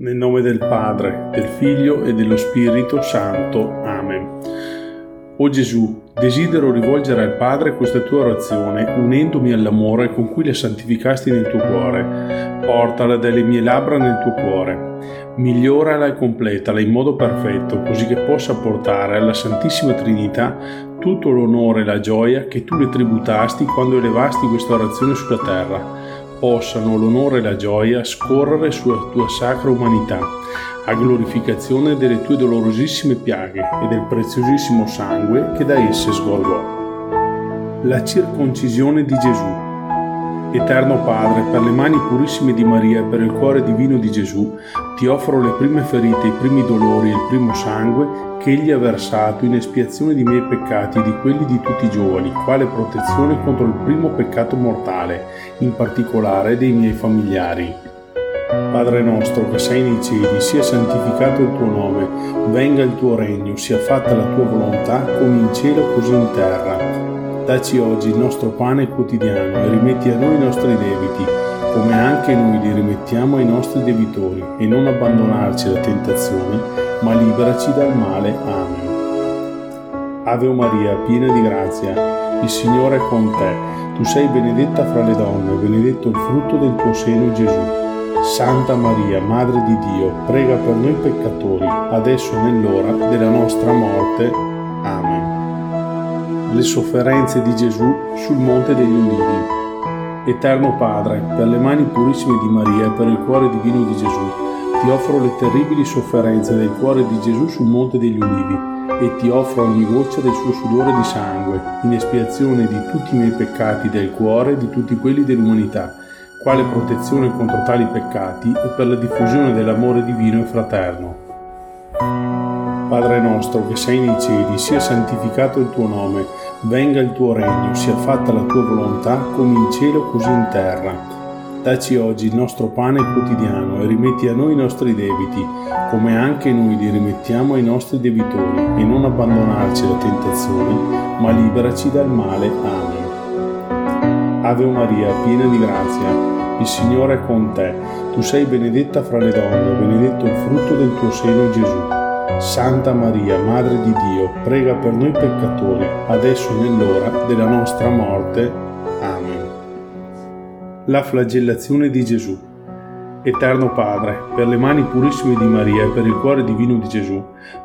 Nel nome del Padre, del Figlio e dello Spirito Santo. Amen. O Gesù, desidero rivolgere al Padre questa tua orazione unendomi all'amore con cui la santificasti nel tuo cuore. Portala dalle mie labbra nel tuo cuore. Migliorala e completala in modo perfetto, così che possa portare alla Santissima Trinità tutto l'onore e la gioia che tu le tributasti quando elevasti questa orazione sulla terra possano l'onore e la gioia scorrere sulla tua sacra umanità, a glorificazione delle tue dolorosissime piaghe e del preziosissimo sangue che da esse sgorgò. La circoncisione di Gesù. Eterno Padre, per le mani purissime di Maria e per il cuore divino di Gesù, ti offro le prime ferite, i primi dolori e il primo sangue che Egli ha versato in espiazione di miei peccati e di quelli di tutti i giovani, quale protezione contro il primo peccato mortale, in particolare dei miei familiari. Padre nostro che sei nei cieli, sia santificato il tuo nome, venga il tuo regno, sia fatta la tua volontà come in cielo così in terra. Dacci oggi il nostro pane quotidiano e rimetti a noi i nostri debiti, come anche noi li rimettiamo ai nostri debitori, e non abbandonarci alla tentazione, ma liberaci dal male. Amen. Ave Maria, piena di grazia, il Signore è con te. Tu sei benedetta fra le donne, benedetto il frutto del tuo seno Gesù. Santa Maria, Madre di Dio, prega per noi peccatori, adesso e nell'ora della nostra morte. Le sofferenze di Gesù sul Monte degli Ulivi. Eterno Padre, per le mani purissime di Maria e per il cuore divino di Gesù, ti offro le terribili sofferenze del cuore di Gesù sul Monte degli Ulivi e ti offro ogni goccia del suo sudore di sangue, in espiazione di tutti i miei peccati del cuore e di tutti quelli dell'umanità, quale protezione contro tali peccati e per la diffusione dell'amore divino e fraterno. Padre nostro che sei nei cieli, sia santificato il tuo nome, venga il tuo regno, sia fatta la tua volontà come in cielo così in terra. Dacci oggi il nostro pane quotidiano e rimetti a noi i nostri debiti, come anche noi li rimettiamo ai nostri debitori, e non abbandonarci alla tentazione, ma liberaci dal male. Amen. Ave Maria, piena di grazia, il Signore è con te. Tu sei benedetta fra le donne, benedetto il frutto del tuo seno Gesù. Santa Maria, Madre di Dio, prega per noi peccatori, adesso e nell'ora della nostra morte. La flagellazione di Gesù. Eterno Padre, per le mani purissime di Maria e per il cuore divino di Gesù,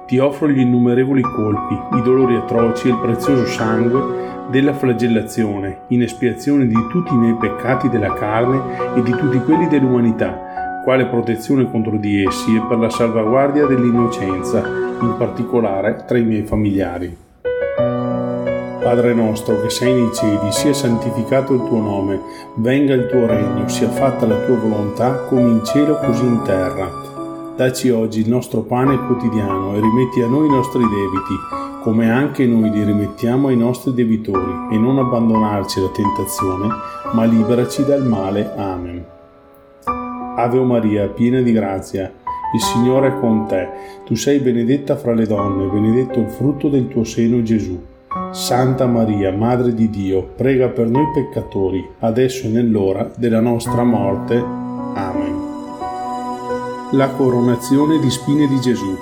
ti offro gli innumerevoli colpi, i dolori atroci e il prezioso sangue della flagellazione, in espiazione di tutti i miei peccati della carne e di tutti quelli dell'umanità, quale protezione contro di essi e per la salvaguardia dell'innocenza, in particolare tra i miei familiari. Padre nostro che sei nei cieli, sia santificato il tuo nome, venga il tuo regno, sia fatta la tua volontà come in cielo così in terra. Dacci oggi il nostro pane quotidiano e rimetti a noi i nostri debiti, come anche noi li rimettiamo ai nostri debitori, e non abbandonarci alla tentazione, ma liberaci dal male. Amen. Ave Maria, piena di grazia, il Signore è con te. Tu sei benedetta fra le donne, benedetto il frutto del tuo seno Gesù. Santa Maria, Madre di Dio, prega per noi peccatori, adesso e nell'ora della nostra morte. Amen. La coronazione di spine di Gesù.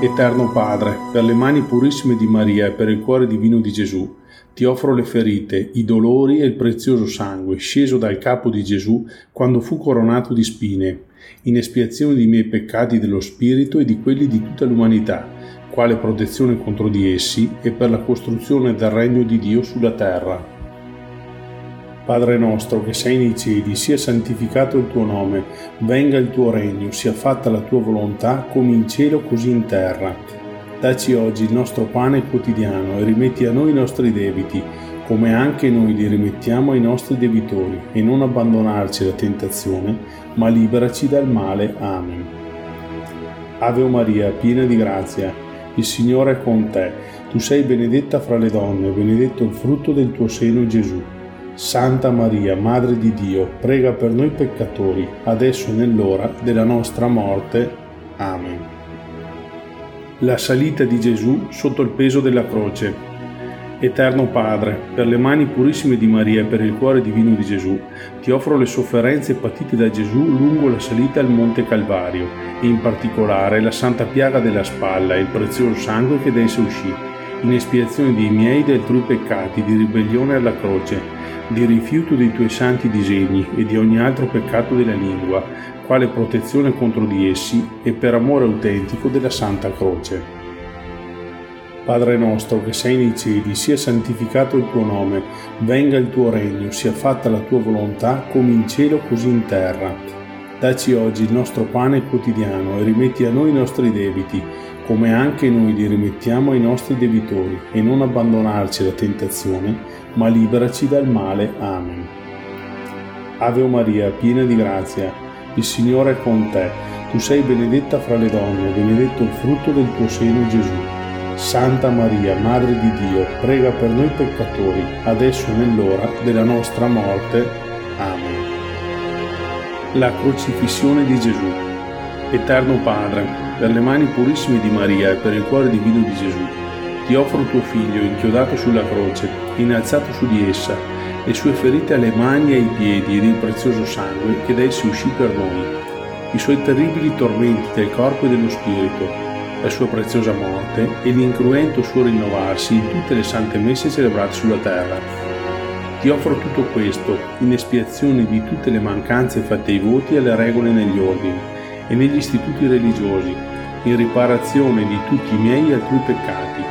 Eterno Padre, per le mani purissime di Maria e per il cuore divino di Gesù, ti offro le ferite, i dolori e il prezioso sangue sceso dal capo di Gesù quando fu coronato di spine, in espiazione dei miei peccati dello spirito e di quelli di tutta l'umanità quale protezione contro di essi e per la costruzione del regno di Dio sulla terra. Padre nostro che sei nei cieli, sia santificato il tuo nome, venga il tuo regno, sia fatta la tua volontà come in cielo così in terra. Dacci oggi il nostro pane quotidiano e rimetti a noi i nostri debiti, come anche noi li rimettiamo ai nostri debitori, e non abbandonarci alla tentazione, ma liberaci dal male. Amen. Ave Maria, piena di grazia, il Signore è con te. Tu sei benedetta fra le donne, benedetto il frutto del tuo seno Gesù. Santa Maria, Madre di Dio, prega per noi peccatori, adesso e nell'ora della nostra morte. Amen. La salita di Gesù sotto il peso della croce. Eterno Padre, per le mani purissime di Maria e per il cuore divino di Gesù, ti offro le sofferenze patite da Gesù lungo la salita al Monte Calvario e in particolare la santa piaga della spalla e il prezioso sangue che da essa uscì, in espiazione dei miei e dei tuoi peccati di ribellione alla croce, di rifiuto dei tuoi santi disegni e di ogni altro peccato della lingua, quale protezione contro di essi e per amore autentico della Santa Croce. Padre nostro che sei nei cieli, sia santificato il tuo nome, venga il tuo regno, sia fatta la tua volontà come in cielo così in terra. Dacci oggi il nostro pane quotidiano e rimetti a noi i nostri debiti, come anche noi li rimettiamo ai nostri debitori, e non abbandonarci alla tentazione, ma liberaci dal male. Amen. Ave Maria, piena di grazia, il Signore è con te. Tu sei benedetta fra le donne, benedetto il frutto del tuo seno Gesù. Santa Maria, Madre di Dio, prega per noi peccatori, adesso e nell'ora della nostra morte. Amen. La crocifissione di Gesù. Eterno Padre, per le mani purissime di Maria e per il cuore divino di Gesù, ti offro tuo figlio inchiodato sulla croce, innalzato su di essa, le sue ferite alle mani e ai piedi ed il prezioso sangue che da essi uscì per noi, i suoi terribili tormenti del corpo e dello spirito, la sua preziosa morte e l'incruento suo rinnovarsi in tutte le sante messe celebrate sulla terra. Ti offro tutto questo in espiazione di tutte le mancanze fatte ai voti e alle regole negli ordini e negli istituti religiosi, in riparazione di tutti i miei e altrui peccati,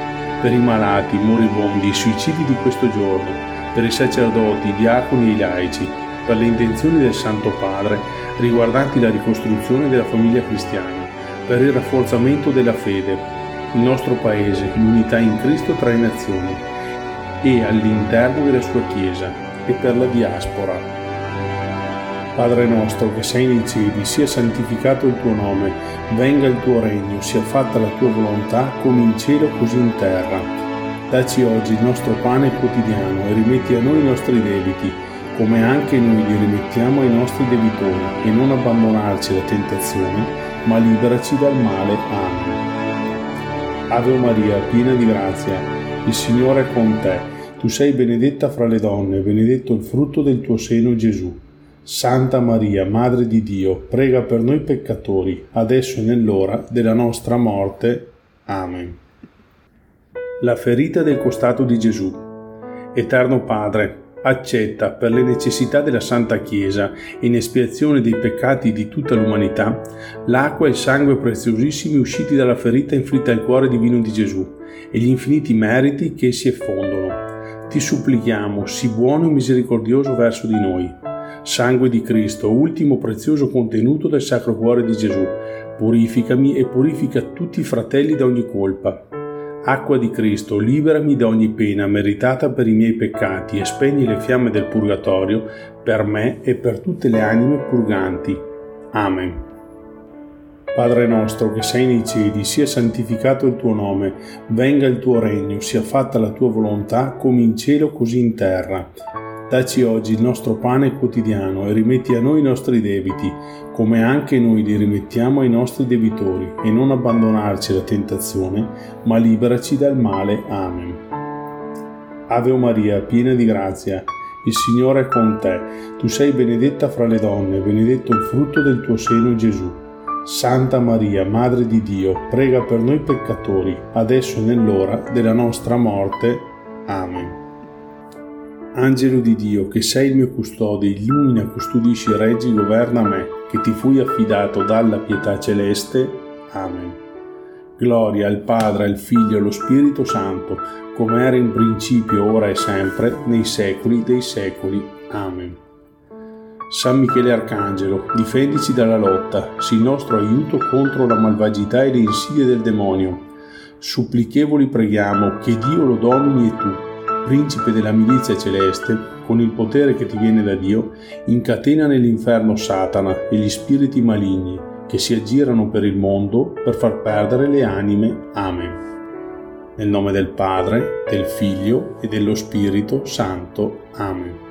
per i malati, i moribondi, i suicidi di questo giorno, per i sacerdoti, i diaconi e i laici, per le intenzioni del Santo Padre riguardanti la ricostruzione della famiglia cristiana per il rafforzamento della fede, il nostro Paese, l'unità in Cristo tra le nazioni e all'interno della sua Chiesa e per la diaspora. Padre nostro che sei nei cieli, sia santificato il tuo nome, venga il tuo regno, sia fatta la tua volontà come in cielo così in terra. Dacci oggi il nostro pane quotidiano e rimetti a noi i nostri debiti, come anche noi li rimettiamo ai nostri debitori, e non abbandonarci alla tentazione, ma liberaci dal male. Amen. Ave Maria, piena di grazia, il Signore è con te. Tu sei benedetta fra le donne, benedetto il frutto del tuo seno Gesù. Santa Maria, Madre di Dio, prega per noi peccatori, adesso e nell'ora della nostra morte. Amen. La ferita del costato di Gesù. Eterno Padre, accetta per le necessità della Santa Chiesa in espiazione dei peccati di tutta l'umanità l'acqua e il sangue preziosissimi usciti dalla ferita inflitta al cuore divino di Gesù e gli infiniti meriti che si effondono. Ti supplichiamo, sii buono e misericordioso verso di noi. Sangue di Cristo, ultimo prezioso contenuto del Sacro Cuore di Gesù, purificami e purifica tutti i fratelli da ogni colpa Acqua di Cristo, liberami da ogni pena meritata per i miei peccati e spegni le fiamme del purgatorio per me e per tutte le anime purganti. Amen. Padre nostro che sei nei cieli, sia santificato il tuo nome, venga il tuo regno, sia fatta la tua volontà come in cielo così in terra. Dacci oggi il nostro pane quotidiano e rimetti a noi i nostri debiti, come anche noi li rimettiamo ai nostri debitori, e non abbandonarci alla tentazione, ma liberaci dal male. Amen. Ave Maria, piena di grazia, il Signore è con te. Tu sei benedetta fra le donne, benedetto il frutto del tuo seno Gesù. Santa Maria, Madre di Dio, prega per noi peccatori, adesso e nell'ora della nostra morte. Amen. Angelo di Dio, che sei il mio custode, illumina, custodisci, reggi, governa me, che ti fui affidato dalla pietà celeste. Amen. Gloria al Padre, al Figlio e allo Spirito Santo, come era in principio, ora e sempre, nei secoli dei secoli. Amen. San Michele Arcangelo, difendici dalla lotta, sii nostro aiuto contro la malvagità e le insidie del demonio. Supplichevoli preghiamo che Dio lo domini e tu principe della milizia celeste, con il potere che ti viene da Dio, incatena nell'inferno Satana e gli spiriti maligni che si aggirano per il mondo per far perdere le anime. Amen. Nel nome del Padre, del Figlio e dello Spirito Santo. Amen.